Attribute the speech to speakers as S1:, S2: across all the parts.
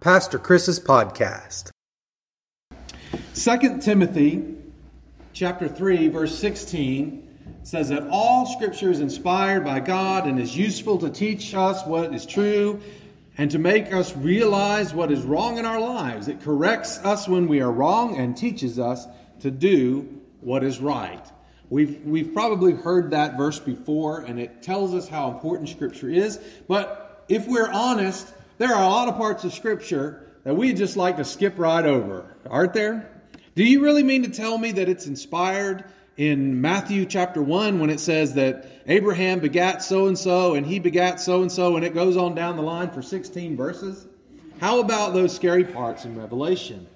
S1: Pastor Chris's podcast.
S2: 2 Timothy chapter 3 verse 16 says that all scripture is inspired by God and is useful to teach us what is true and to make us realize what is wrong in our lives. It corrects us when we are wrong and teaches us to do what is right. We've, we've probably heard that verse before, and it tells us how important Scripture is. But if we're honest, there are a lot of parts of Scripture that we just like to skip right over, aren't there? Do you really mean to tell me that it's inspired in Matthew chapter 1 when it says that Abraham begat so and so and he begat so and so, and it goes on down the line for 16 verses? How about those scary parts in Revelation?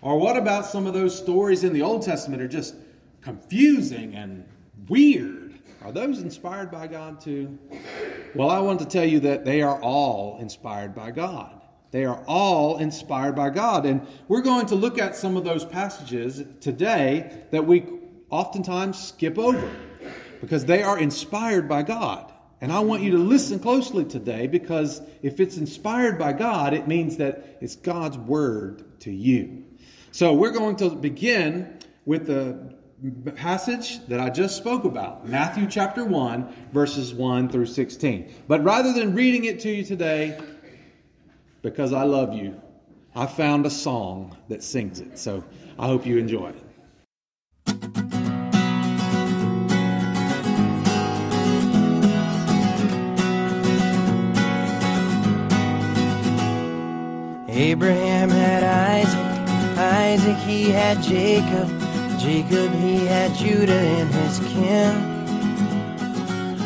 S2: Or what about some of those stories in the Old Testament are just confusing and weird. Are those inspired by God too? Well, I want to tell you that they are all inspired by God. They are all inspired by God. And we're going to look at some of those passages today that we oftentimes skip over because they are inspired by God. And I want you to listen closely today because if it's inspired by God, it means that it's God's word to you. So we're going to begin with the passage that I just spoke about, Matthew chapter 1, verses 1 through 16. But rather than reading it to you today, because I love you, I found a song that sings it. So I hope you enjoy it.
S3: Abraham had Isaac, Isaac he had Jacob. Jacob he had Judah in his kin.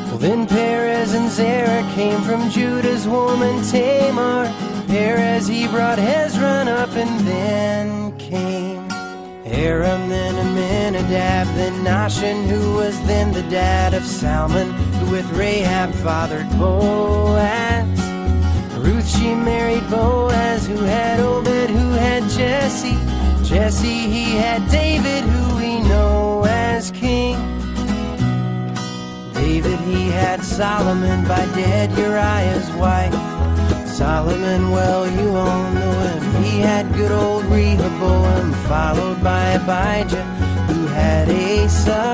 S3: Well, then Perez and Zerah came from Judah's woman Tamar. Perez he brought Hezron up, and then came Aram, then Amminadab, then Nahshon, who was then the dad of Salmon, who with Rahab fathered Boaz. Ruth she married Boaz, who had Obed, who had Jesse. Jesse, he had David, who know as king. David, he had Solomon by dead Uriah's wife. Solomon, well, you all know him. He had good old Rehoboam, followed by Abijah, who had Asa.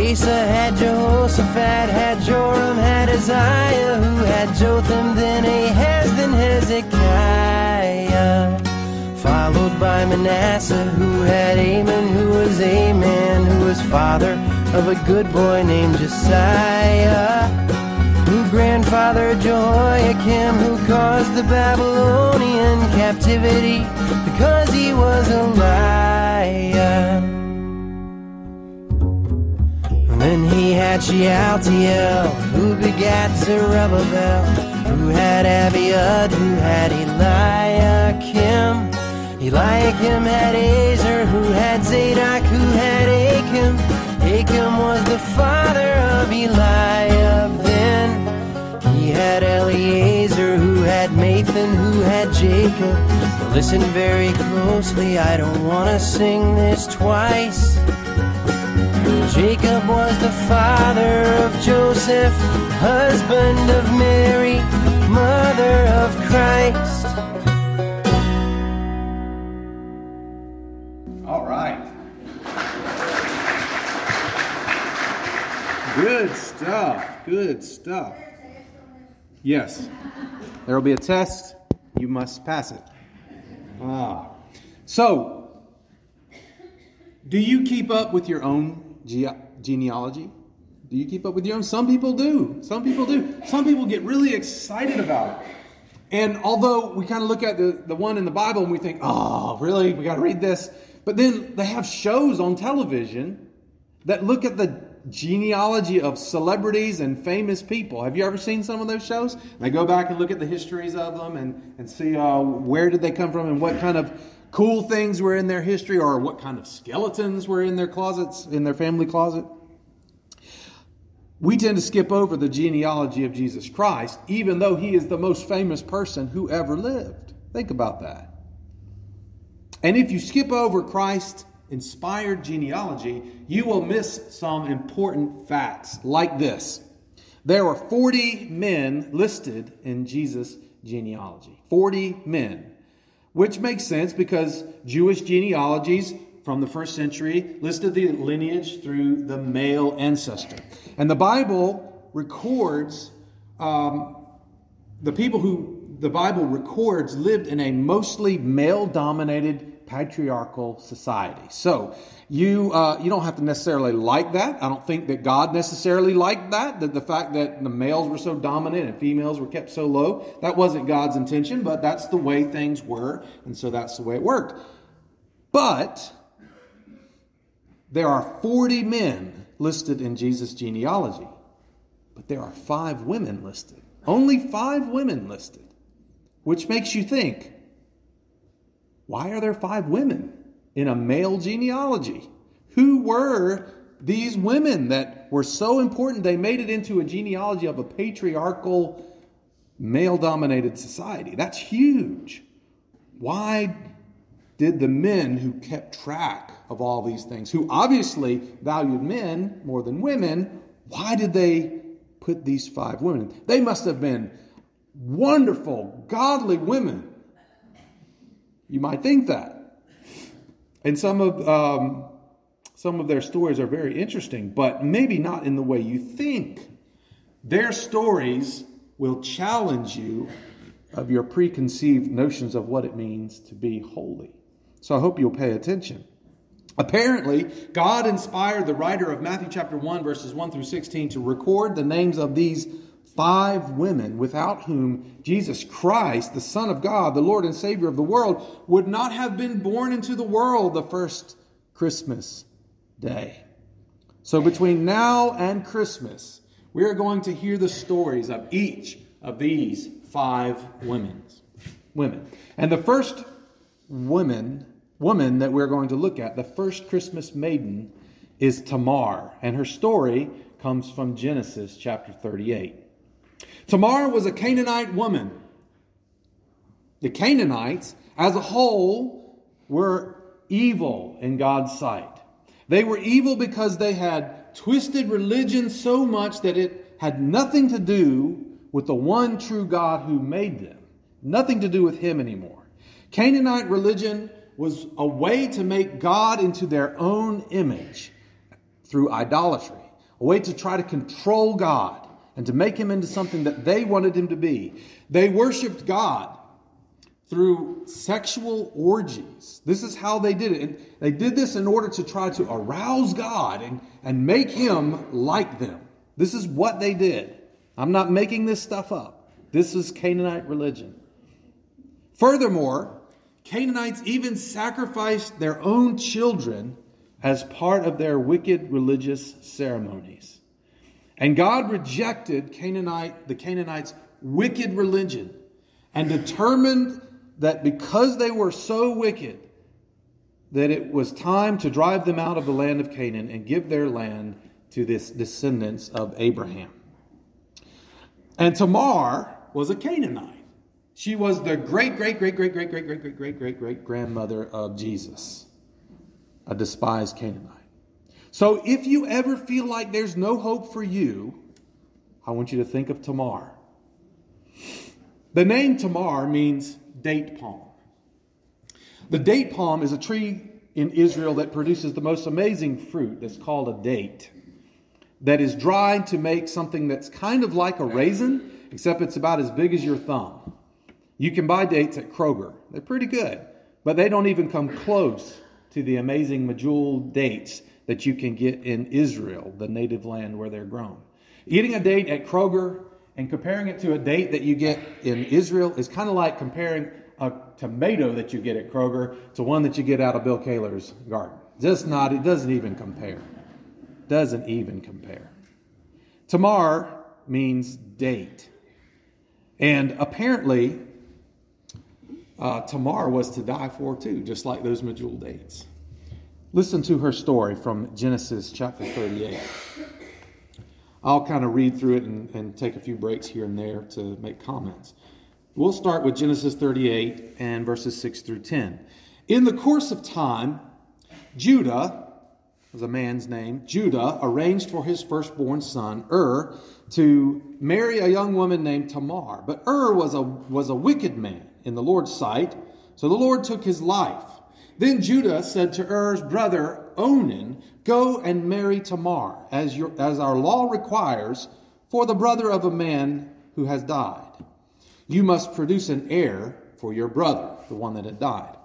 S3: Asa had Jehoshaphat, had Joram, had Uzziah, who had Jotham, then Ahaz, then Hezekiah followed by Manasseh, who had Amon, who was a man who was father of a good boy named Josiah, who grandfathered Jehoiakim, who caused the Babylonian captivity because he was a liar. Then he had Shealtiel, who begat Zerubbabel, who had Abiud, who had Eliakim. Eliakim had Azor, who had Zadok, who had Achim. Achim was the father of Eliud. Then he had Eliezer, who had Matthan, who had Jacob. But listen very closely, I don't want to sing this twice. Jacob was the father of Joseph, husband of Mary, mother of Christ.
S2: Right. Good stuff. Good stuff. Yes. There will be a test. You must pass it. Ah. So, do you keep up with your own ge- genealogy? Do you keep up with your own? Some people do. Some people do. Some people get really excited about it. And although we kind of look at the, the one in the Bible and we think, oh, really? We got to read this. But then they have shows on television that look at the genealogy of celebrities and famous people. Have you ever seen some of those shows? And they go back and look at the histories of them and, and see uh, where did they come from and what kind of cool things were in their history or what kind of skeletons were in their closets, in their family closet. We tend to skip over the genealogy of Jesus Christ, even though he is the most famous person who ever lived. Think about that. And if you skip over Christ's inspired genealogy, you will miss some important facts like this. There were 40 men listed in Jesus' genealogy. 40 men, which makes sense because Jewish genealogies from the first century listed the lineage through the male ancestor. And the Bible records um, the people who the Bible records lived in a mostly male dominated patriarchal society. So you uh, you don't have to necessarily like that. I don't think that God necessarily liked that. That the fact that the males were so dominant and females were kept so low that wasn't God's intention, but that's the way things were, and so that's the way it worked. But there are 40 men listed in Jesus' genealogy, but there are five women listed. Only five women listed, which makes you think why are there five women in a male genealogy? Who were these women that were so important they made it into a genealogy of a patriarchal, male dominated society? That's huge. Why did the men who kept track of all these things, who obviously valued men more than women, why did they put these five women? They must have been wonderful, godly women. You might think that. And some of um, some of their stories are very interesting, but maybe not in the way you think. Their stories will challenge you of your preconceived notions of what it means to be holy. So I hope you'll pay attention. Apparently, God inspired the writer of Matthew chapter 1, verses 1 through 16, to record the names of these five women without whom Jesus Christ, the Son of God, the Lord and Savior of the world, would not have been born into the world the first Christmas day. So, between now and Christmas, we are going to hear the stories of each of these five women. Women. And the first woman woman that we're going to look at, the first Christmas maiden, is Tamar, and her story comes from Genesis chapter 38. Tamar was a Canaanite woman. The Canaanites, as a whole, were evil in God's sight. They were evil because they had twisted religion so much that it had nothing to do with the one true God who made them, nothing to do with Him anymore. Canaanite religion was a way to make God into their own image through idolatry, a way to try to control God and to make him into something that they wanted him to be. They worshiped God through sexual orgies. This is how they did it. And they did this in order to try to arouse God and, and make him like them. This is what they did. I'm not making this stuff up. This is Canaanite religion. Furthermore, Canaanites even sacrificed their own children as part of their wicked religious ceremonies. And God rejected Canaanite, the Canaanites' wicked religion and determined that because they were so wicked, that it was time to drive them out of the land of Canaan and give their land to this descendants of Abraham. And Tamar was a Canaanite. She was the great, great, great, great, great, great, great, great, great, great, great grandmother of Jesus, a despised Canaanite. So if you ever feel like there's no hope for you, I want you to think of Tamar. The name Tamar means date palm. The date palm is a tree in Israel that produces the most amazing fruit that's called a date, that is dried to make something that's kind of like a raisin, except it's about as big as your thumb. You can buy dates at Kroger. They're pretty good, but they don't even come close to the amazing medjool dates that you can get in Israel, the native land where they're grown. Eating a date at Kroger and comparing it to a date that you get in Israel is kind of like comparing a tomato that you get at Kroger to one that you get out of Bill Kaler's garden. Just not, it doesn't even compare. Doesn't even compare. Tamar means date. And apparently, uh, Tamar was to die for too, just like those medjool dates. Listen to her story from Genesis chapter 38. I'll kind of read through it and, and take a few breaks here and there to make comments. We'll start with Genesis 38 and verses 6 through 10. In the course of time, Judah, was a man's name, Judah arranged for his firstborn son, Ur, to marry a young woman named Tamar. But Ur was a, was a wicked man in the Lord's sight, so the Lord took his life. Then Judah said to Er's brother Onan, Go and marry Tamar, as, your, as our law requires, for the brother of a man who has died. You must produce an heir for your brother, the one that had died.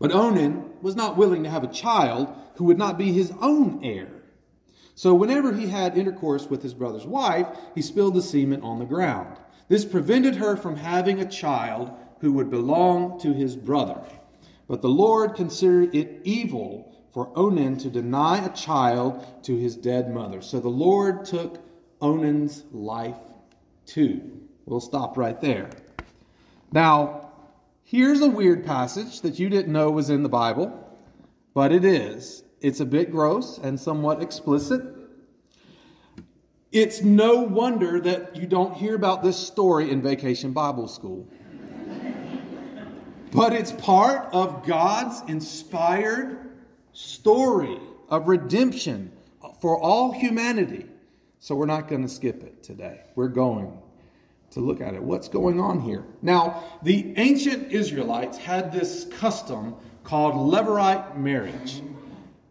S2: But Onan was not willing to have a child who would not be his own heir. So whenever he had intercourse with his brother's wife, he spilled the semen on the ground. This prevented her from having a child who would belong to his brother. But the Lord considered it evil for Onan to deny a child to his dead mother. So the Lord took Onan's life too. We'll stop right there. Now, here's a weird passage that you didn't know was in the Bible but it is. It's a bit gross and somewhat explicit. It's no wonder that you don't hear about this story in Vacation Bible School. But it's part of God's inspired story of redemption for all humanity. So we're not going to skip it today. We're going to look at it. What's going on here? Now, the ancient Israelites had this custom called Levirate marriage.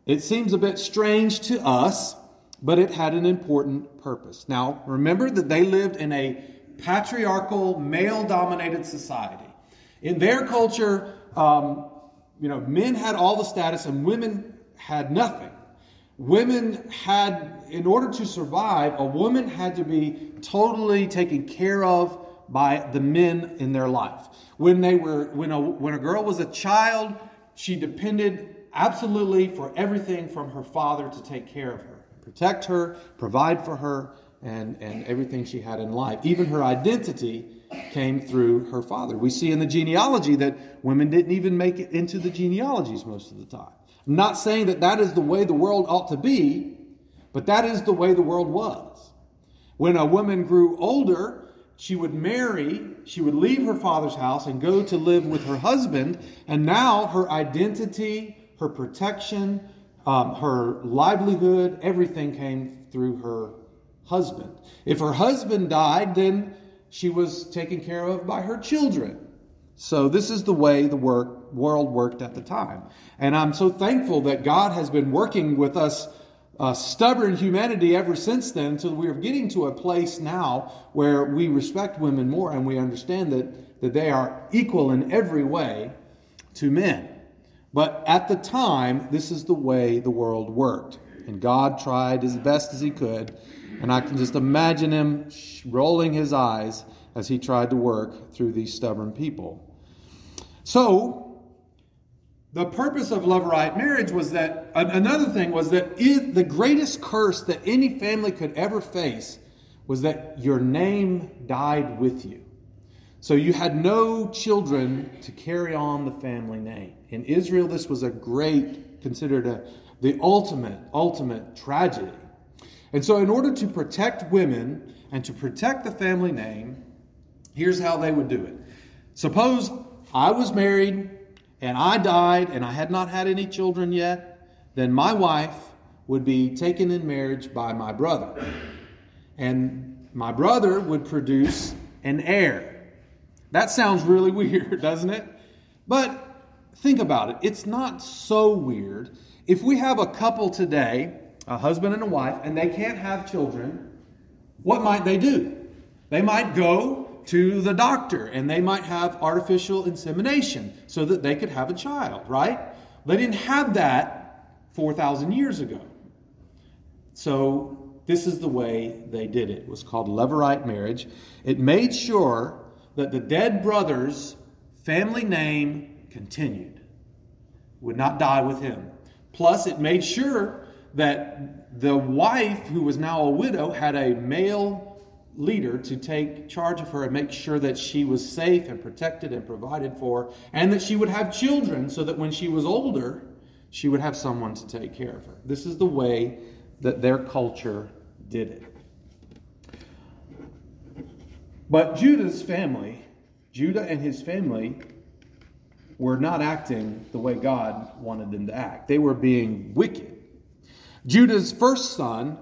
S2: It seems a bit strange to us, but it had an important purpose. Now, remember that they lived in a patriarchal, male dominated society. In their culture, um, you know, men had all the status and women had nothing. Women had, in order to survive, a woman had to be totally taken care of by the men in their life. When they were, when a, when a girl was a child, she depended absolutely for everything from her father to take care of her, protect her, provide for her, and, and everything she had in life. Even her identity came through her father. We see in the genealogy that women didn't even make it into the genealogies most of the time. I'm not saying that that is the way the world ought to be, but that is the way the world was. When a woman grew older, she would marry, she would leave her father's house and go to live with her husband, and now her identity, her protection, um, her livelihood, everything came through her husband. If her husband died, then she was taken care of by her children. So this is the way the work, world worked at the time. And I'm so thankful that God has been working with us uh, stubborn humanity ever since then until we're getting to a place now where we respect women more and we understand that, that they are equal in every way to men. But at the time, this is the way the world worked. And God tried as best as he could. And I can just imagine him rolling his eyes as he tried to work through these stubborn people. So, the purpose of Levirate marriage was that another thing was that it, the greatest curse that any family could ever face was that your name died with you. So you had no children to carry on the family name. In Israel, this was a great, considered a, the ultimate, ultimate tragedy. And so, in order to protect women and to protect the family name, here's how they would do it. Suppose I was married and I died and I had not had any children yet, then my wife would be taken in marriage by my brother. And my brother would produce an heir. That sounds really weird, doesn't it? But think about it. It's not so weird. If we have a couple today, a husband and a wife, and they can't have children, what might they do? They might go to the doctor and they might have artificial insemination so that they could have a child, right? They didn't have that 4,000 years ago. So this is the way they did it. It was called Levirate marriage. It made sure that the dead brother's family name continued, would not die with him. Plus, it made sure that the wife, who was now a widow, had a male leader to take charge of her and make sure that she was safe and protected and provided for, and that she would have children so that when she was older, she would have someone to take care of her. This is the way that their culture did it. But Judah's family, Judah and his family, were not acting the way God wanted them to act. They were being wicked. Judah's first son,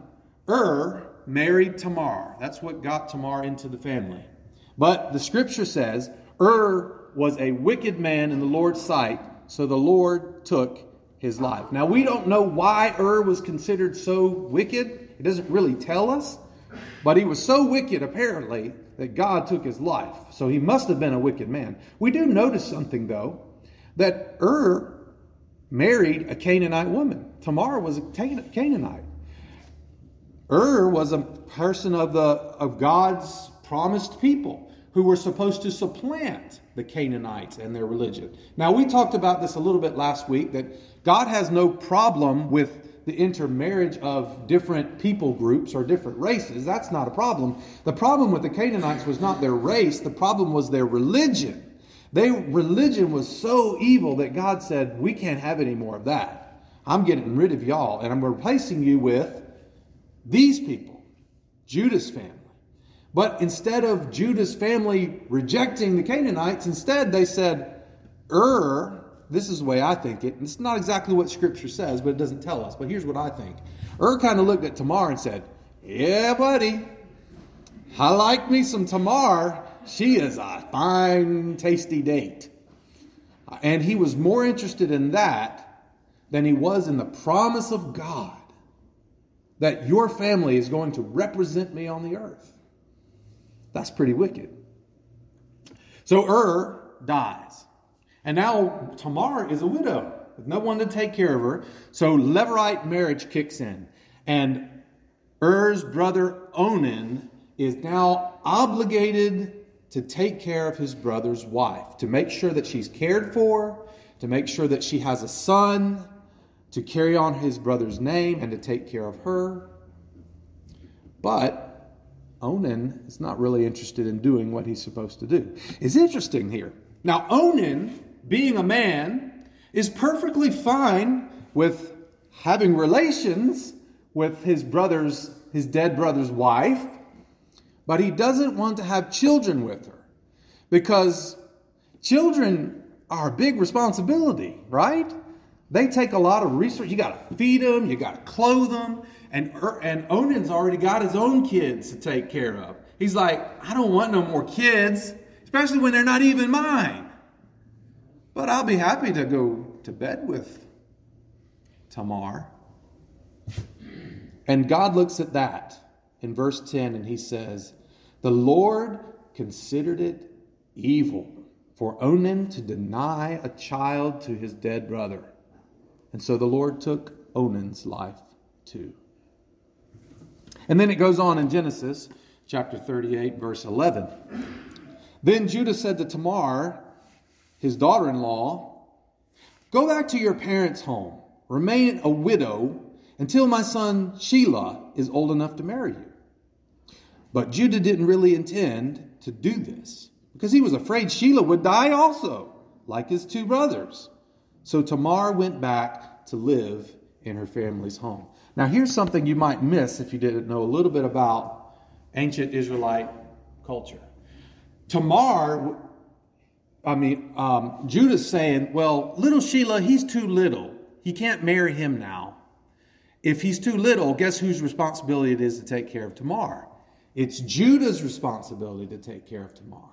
S2: Ur, married Tamar. That's what got Tamar into the family. But the scripture says Ur was a wicked man in the Lord's sight, so the Lord took his life. Now, we don't know why Ur was considered so wicked. It doesn't really tell us. But he was so wicked, apparently, that God took his life. So he must have been a wicked man. We do notice something, though, that Ur married a Canaanite woman. Tamar was a Canaanite. Ur was a person of, the, of God's promised people who were supposed to supplant the Canaanites and their religion. Now, we talked about this a little bit last week that God has no problem with the intermarriage of different people groups or different races. That's not a problem. The problem with the Canaanites was not their race, the problem was their religion. Their religion was so evil that God said, We can't have any more of that. I'm getting rid of y'all, and I'm replacing you with these people, Judah's family. But instead of Judah's family rejecting the Canaanites, instead they said, Ur, this is the way I think it. And it's not exactly what Scripture says, but it doesn't tell us. But here's what I think. Er Ur kind of looked at Tamar and said, Yeah, buddy, I like me some Tamar. She is a fine, tasty date. And he was more interested in that than he was in the promise of God that your family is going to represent me on the earth. That's pretty wicked. So Ur dies. And now Tamar is a widow with no one to take care of her. So Levirate marriage kicks in. And Er's brother Onan is now obligated to take care of his brother's wife, to make sure that she's cared for, to make sure that she has a son, to carry on his brother's name, and to take care of her. But Onan is not really interested in doing what he's supposed to do. It's interesting here. Now, Onan, being a man, is perfectly fine with having relations with his brother's, his dead brother's wife but he doesn't want to have children with her because children are a big responsibility, right? They take a lot of research. You got to feed them, you got to clothe them, and er, and Onan's already got his own kids to take care of. He's like, I don't want no more kids, especially when they're not even mine. But I'll be happy to go to bed with Tamar. And God looks at that in verse 10 and he says, the Lord considered it evil for Onan to deny a child to his dead brother. And so the Lord took Onan's life too. And then it goes on in Genesis chapter 38, verse 11. Then Judah said to Tamar, his daughter in law, Go back to your parents' home, remain a widow until my son Shelah is old enough to marry you. But Judah didn't really intend to do this because he was afraid Shelah would die also, like his two brothers. So Tamar went back to live in her family's home. Now, here's something you might miss if you didn't know a little bit about ancient Israelite culture. Tamar, I mean, um, Judah's saying, well, little Shelah, he's too little. He can't marry him now. If he's too little, guess whose responsibility it is to take care of Tamar? It's Judah's responsibility to take care of Tamar.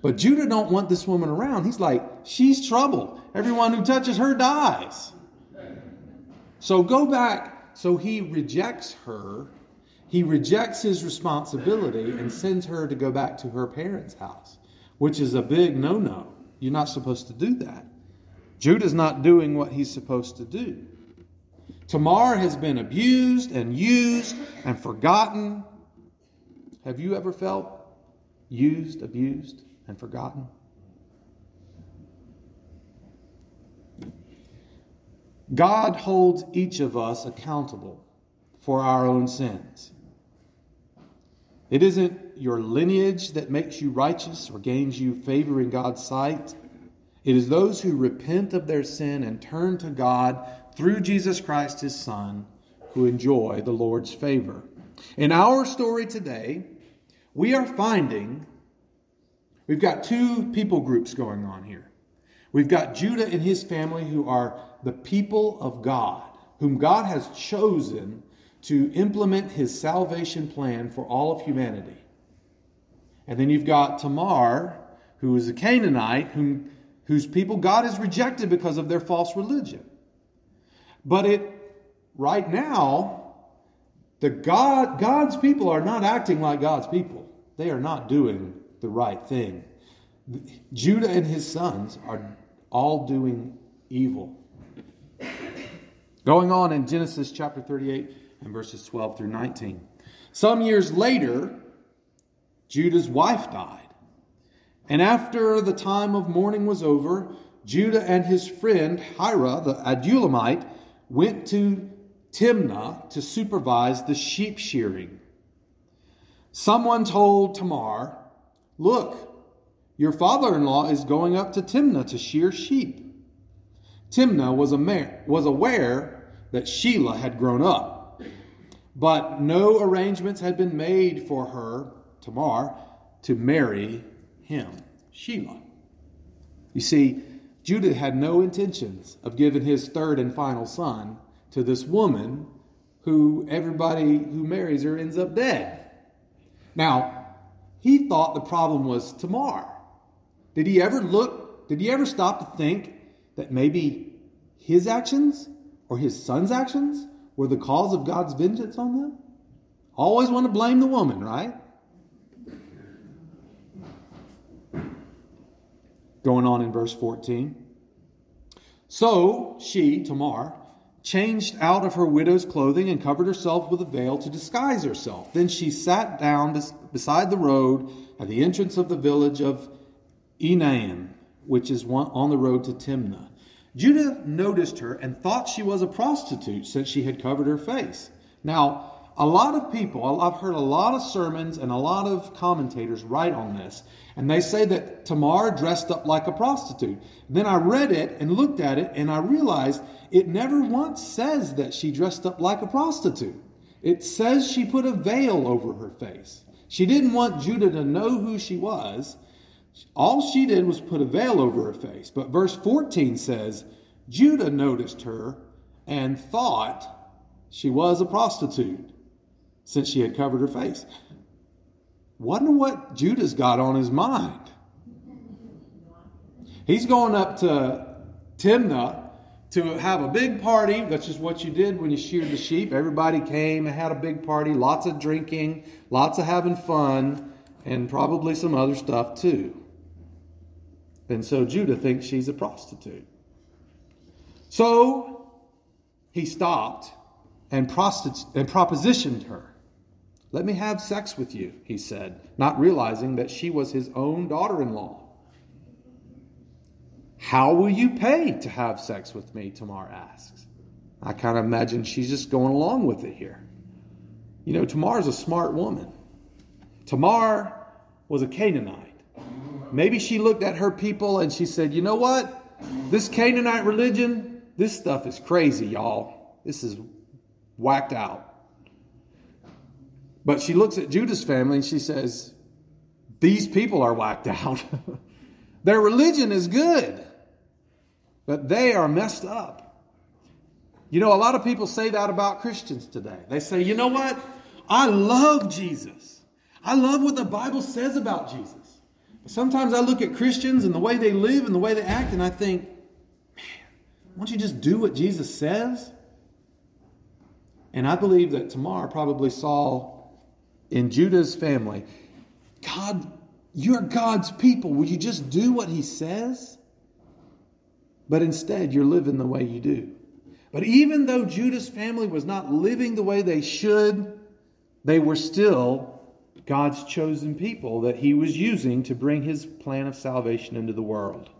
S2: But Judah don't want this woman around. He's like, she's trouble. Everyone who touches her dies. So go back. So he rejects her. He rejects his responsibility and sends her to go back to her parents' house, which is a big no no. You're not supposed to do that. Judah's not doing what he's supposed to do. Tamar has been abused and used and forgotten have you ever felt used, abused, and forgotten? God holds each of us accountable for our own sins. It isn't your lineage that makes you righteous or gains you favor in God's sight. It is those who repent of their sin and turn to God through Jesus Christ, his Son, who enjoy the Lord's favor. In our story today, we are finding we've got two people groups going on here. We've got Judah and his family who are the people of God, whom God has chosen to implement his salvation plan for all of humanity. And then you've got Tamar, who is a Canaanite, whom, whose people God has rejected because of their false religion. But it right now, the God, God's people are not acting like God's people. They are not doing the right thing. Judah and his sons are all doing evil. Going on in Genesis chapter 38 and verses 12 through 19. Some years later, Judah's wife died. And after the time of mourning was over, Judah and his friend Hira, the Adullamite, went to Timnah to supervise the sheep shearing. Someone told Tamar, Look, your father in law is going up to Timnah to shear sheep. Timnah was, was aware that Shelah had grown up, but no arrangements had been made for her, Tamar, to marry him, Shelah. You see, Judah had no intentions of giving his third and final son to this woman who everybody who marries her ends up dead. Now, he thought the problem was Tamar. Did he ever look, did he ever stop to think that maybe his actions or his son's actions were the cause of God's vengeance on them? Always want to blame the woman, right? Going on in verse 14. So she, Tamar, changed out of her widow's clothing and covered herself with a veil to disguise herself. Then she sat down beside the road at the entrance of the village of Enaim, which is on the road to Timnah. Judah noticed her and thought she was a prostitute since she had covered her face. Now, a lot of people, I've heard a lot of sermons and a lot of commentators write on this, and they say that Tamar dressed up like a prostitute. Then I read it and looked at it, and I realized it never once says that she dressed up like a prostitute. It says she put a veil over her face. She didn't want Judah to know who she was. All she did was put a veil over her face. But verse 14 says, Judah noticed her and thought she was a prostitute since she had covered her face. Wonder what Judah's got on his mind. He's going up to Timnah to have a big party. That's just what you did when you sheared the sheep. Everybody came and had a big party, lots of drinking, lots of having fun, and probably some other stuff too. And so Judah thinks she's a prostitute. So he stopped and, prosti- and propositioned her. Let me have sex with you, he said, not realizing that she was his own daughter in law. How will you pay to have sex with me? Tamar asks. I kind of imagine she's just going along with it here. You know, Tamar's a smart woman. Tamar was a Canaanite. Maybe she looked at her people and she said, You know what? This Canaanite religion, this stuff is crazy, y'all. This is whacked out. But she looks at Judah's family and she says, These people are whacked out. Their religion is good, but they are messed up. You know, a lot of people say that about Christians today. They say, You know what? I love Jesus. I love what the Bible says about Jesus. But sometimes I look at Christians and the way they live and the way they act, and I think, man, why don't you just do what Jesus says? And I believe that Tamar probably saw in Judah's family, God, you're God's people. Will you just do what he says? But instead, you're living the way you do. But even though Judah's family was not living the way they should, they were still God's chosen people that he was using to bring his plan of salvation into the world.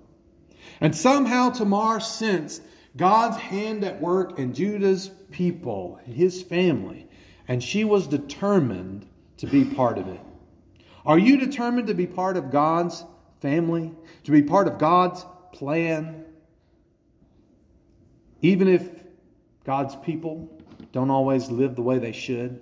S2: And somehow Tamar sensed God's hand at work in Judah's people, his family, and she was determined to be part of it? Are you determined to be part of God's family, to be part of God's plan? Even if God's people don't always live the way they should?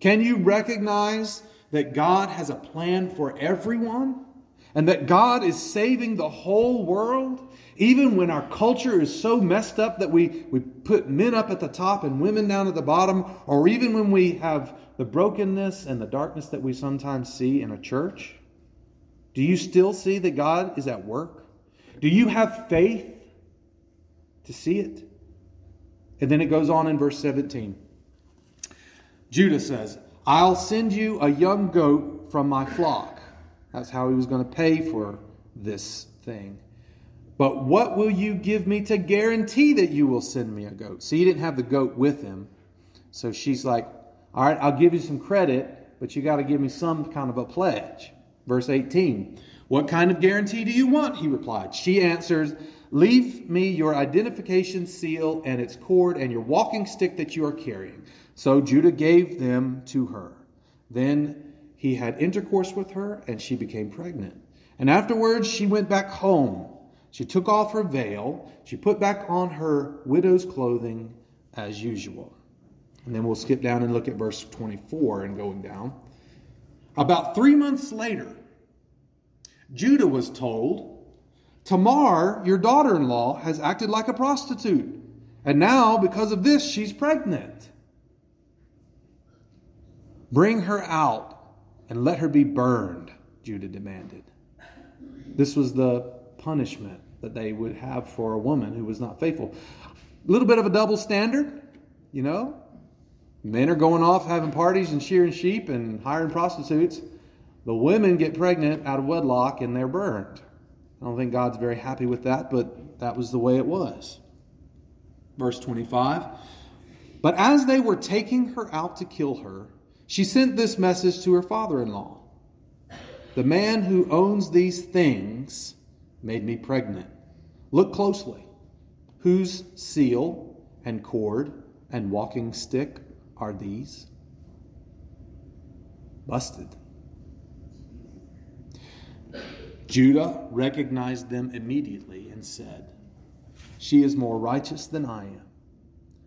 S2: Can you recognize that God has a plan for everyone? and that God is saving the whole world, even when our culture is so messed up that we, we put men up at the top and women down at the bottom, or even when we have the brokenness and the darkness that we sometimes see in a church? Do you still see that God is at work? Do you have faith to see it? And then it goes on in verse 17. Judah says, I'll send you a young goat from my flock. That's how he was going to pay for this thing. But what will you give me to guarantee that you will send me a goat? See, he didn't have the goat with him. So she's like, All right, I'll give you some credit, but you got to give me some kind of a pledge. Verse 18. What kind of guarantee do you want? He replied. She answers, Leave me your identification seal and its cord and your walking stick that you are carrying. So Judah gave them to her. Then he had intercourse with her, and she became pregnant. And afterwards she went back home. She took off her veil. She put back on her widow's clothing as usual. And then we'll skip down and look at verse 24 and going down. About three months later, Judah was told, Tamar, your daughter in law, has acted like a prostitute. And now, because of this, she's pregnant. Bring her out and let her be burned, Judah demanded. This was the punishment that they would have for a woman who was not faithful. A little bit of a double standard, you know? Men are going off having parties and shearing sheep and hiring prostitutes. The women get pregnant out of wedlock and they're burned. I don't think God's very happy with that, but that was the way it was. Verse 25 But as they were taking her out to kill her, she sent this message to her father in law The man who owns these things made me pregnant. Look closely. Whose seal and cord and walking stick are these? Busted. Judah recognized them immediately and said, She is more righteous than I am,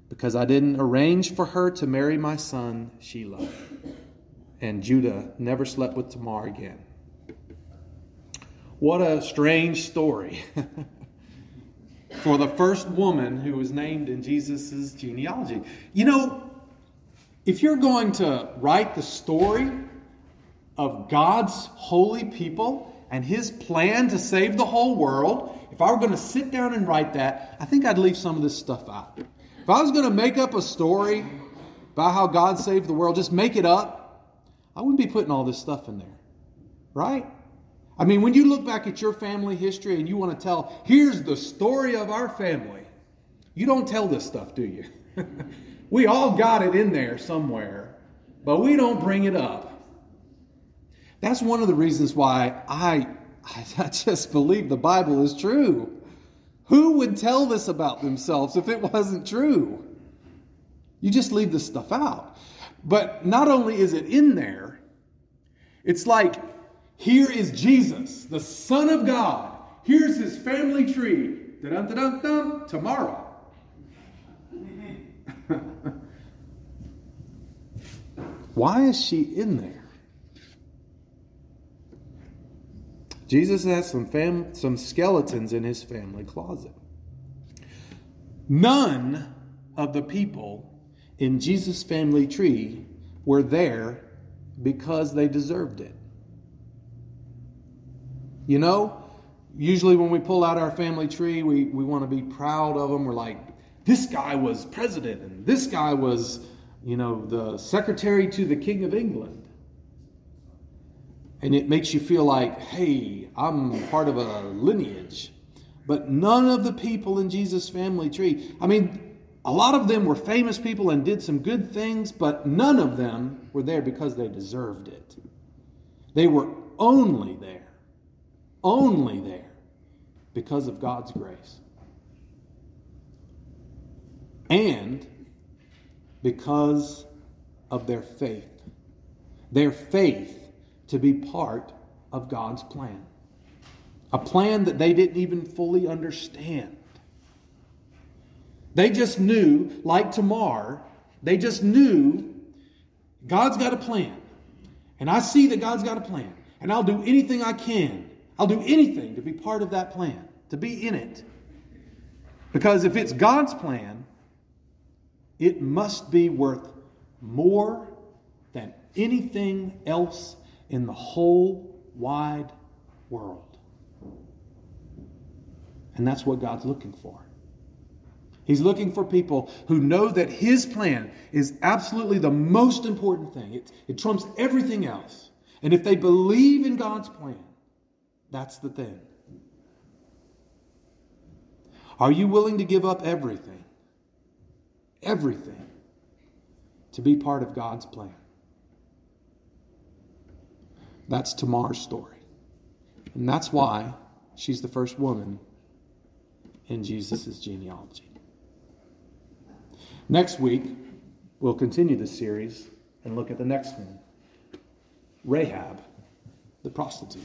S2: because I didn't arrange for her to marry my son Shelah. And Judah never slept with Tamar again. What a strange story for the first woman who was named in Jesus' genealogy. You know, if you're going to write the story of God's holy people, and his plan to save the whole world, if I were going to sit down and write that, I think I'd leave some of this stuff out. If I was going to make up a story about how God saved the world, just make it up, I wouldn't be putting all this stuff in there. Right? I mean, when you look back at your family history and you want to tell, here's the story of our family, you don't tell this stuff, do you? we all got it in there somewhere, but we don't bring it up. That's one of the reasons why I, I just believe the Bible is true. Who would tell this about themselves if it wasn't true? You just leave this stuff out. But not only is it in there, it's like here is Jesus, the Son of God. Here's his family tree. Dun dun dun Tamar. Why is she in there? Jesus has some, fam- some skeletons in his family closet. None of the people in Jesus' family tree were there because they deserved it. You know, usually when we pull out our family tree, we, we want to be proud of them. We're like, this guy was president, and this guy was, you know, the secretary to the King of England and it makes you feel like, hey, I'm part of a lineage. But none of the people in Jesus' family tree, I mean, a lot of them were famous people and did some good things, but none of them were there because they deserved it. They were only there, only there because of God's grace. And because of their faith. Their faith to be part of God's plan. A plan that they didn't even fully understand. They just knew, like Tamar, they just knew God's got a plan. And I see that God's got a plan. And I'll do anything I can. I'll do anything to be part of that plan, to be in it. Because if it's God's plan, it must be worth more than anything else in the whole wide world. And that's what God's looking for. He's looking for people who know that His plan is absolutely the most important thing. It, it trumps everything else. And if they believe in God's plan, that's the thing. Are you willing to give up everything? Everything to be part of God's plan? That's Tamar's story. And that's why she's the first woman in Jesus' genealogy. Next week, we'll continue this series and look at the next one Rahab, the prostitute.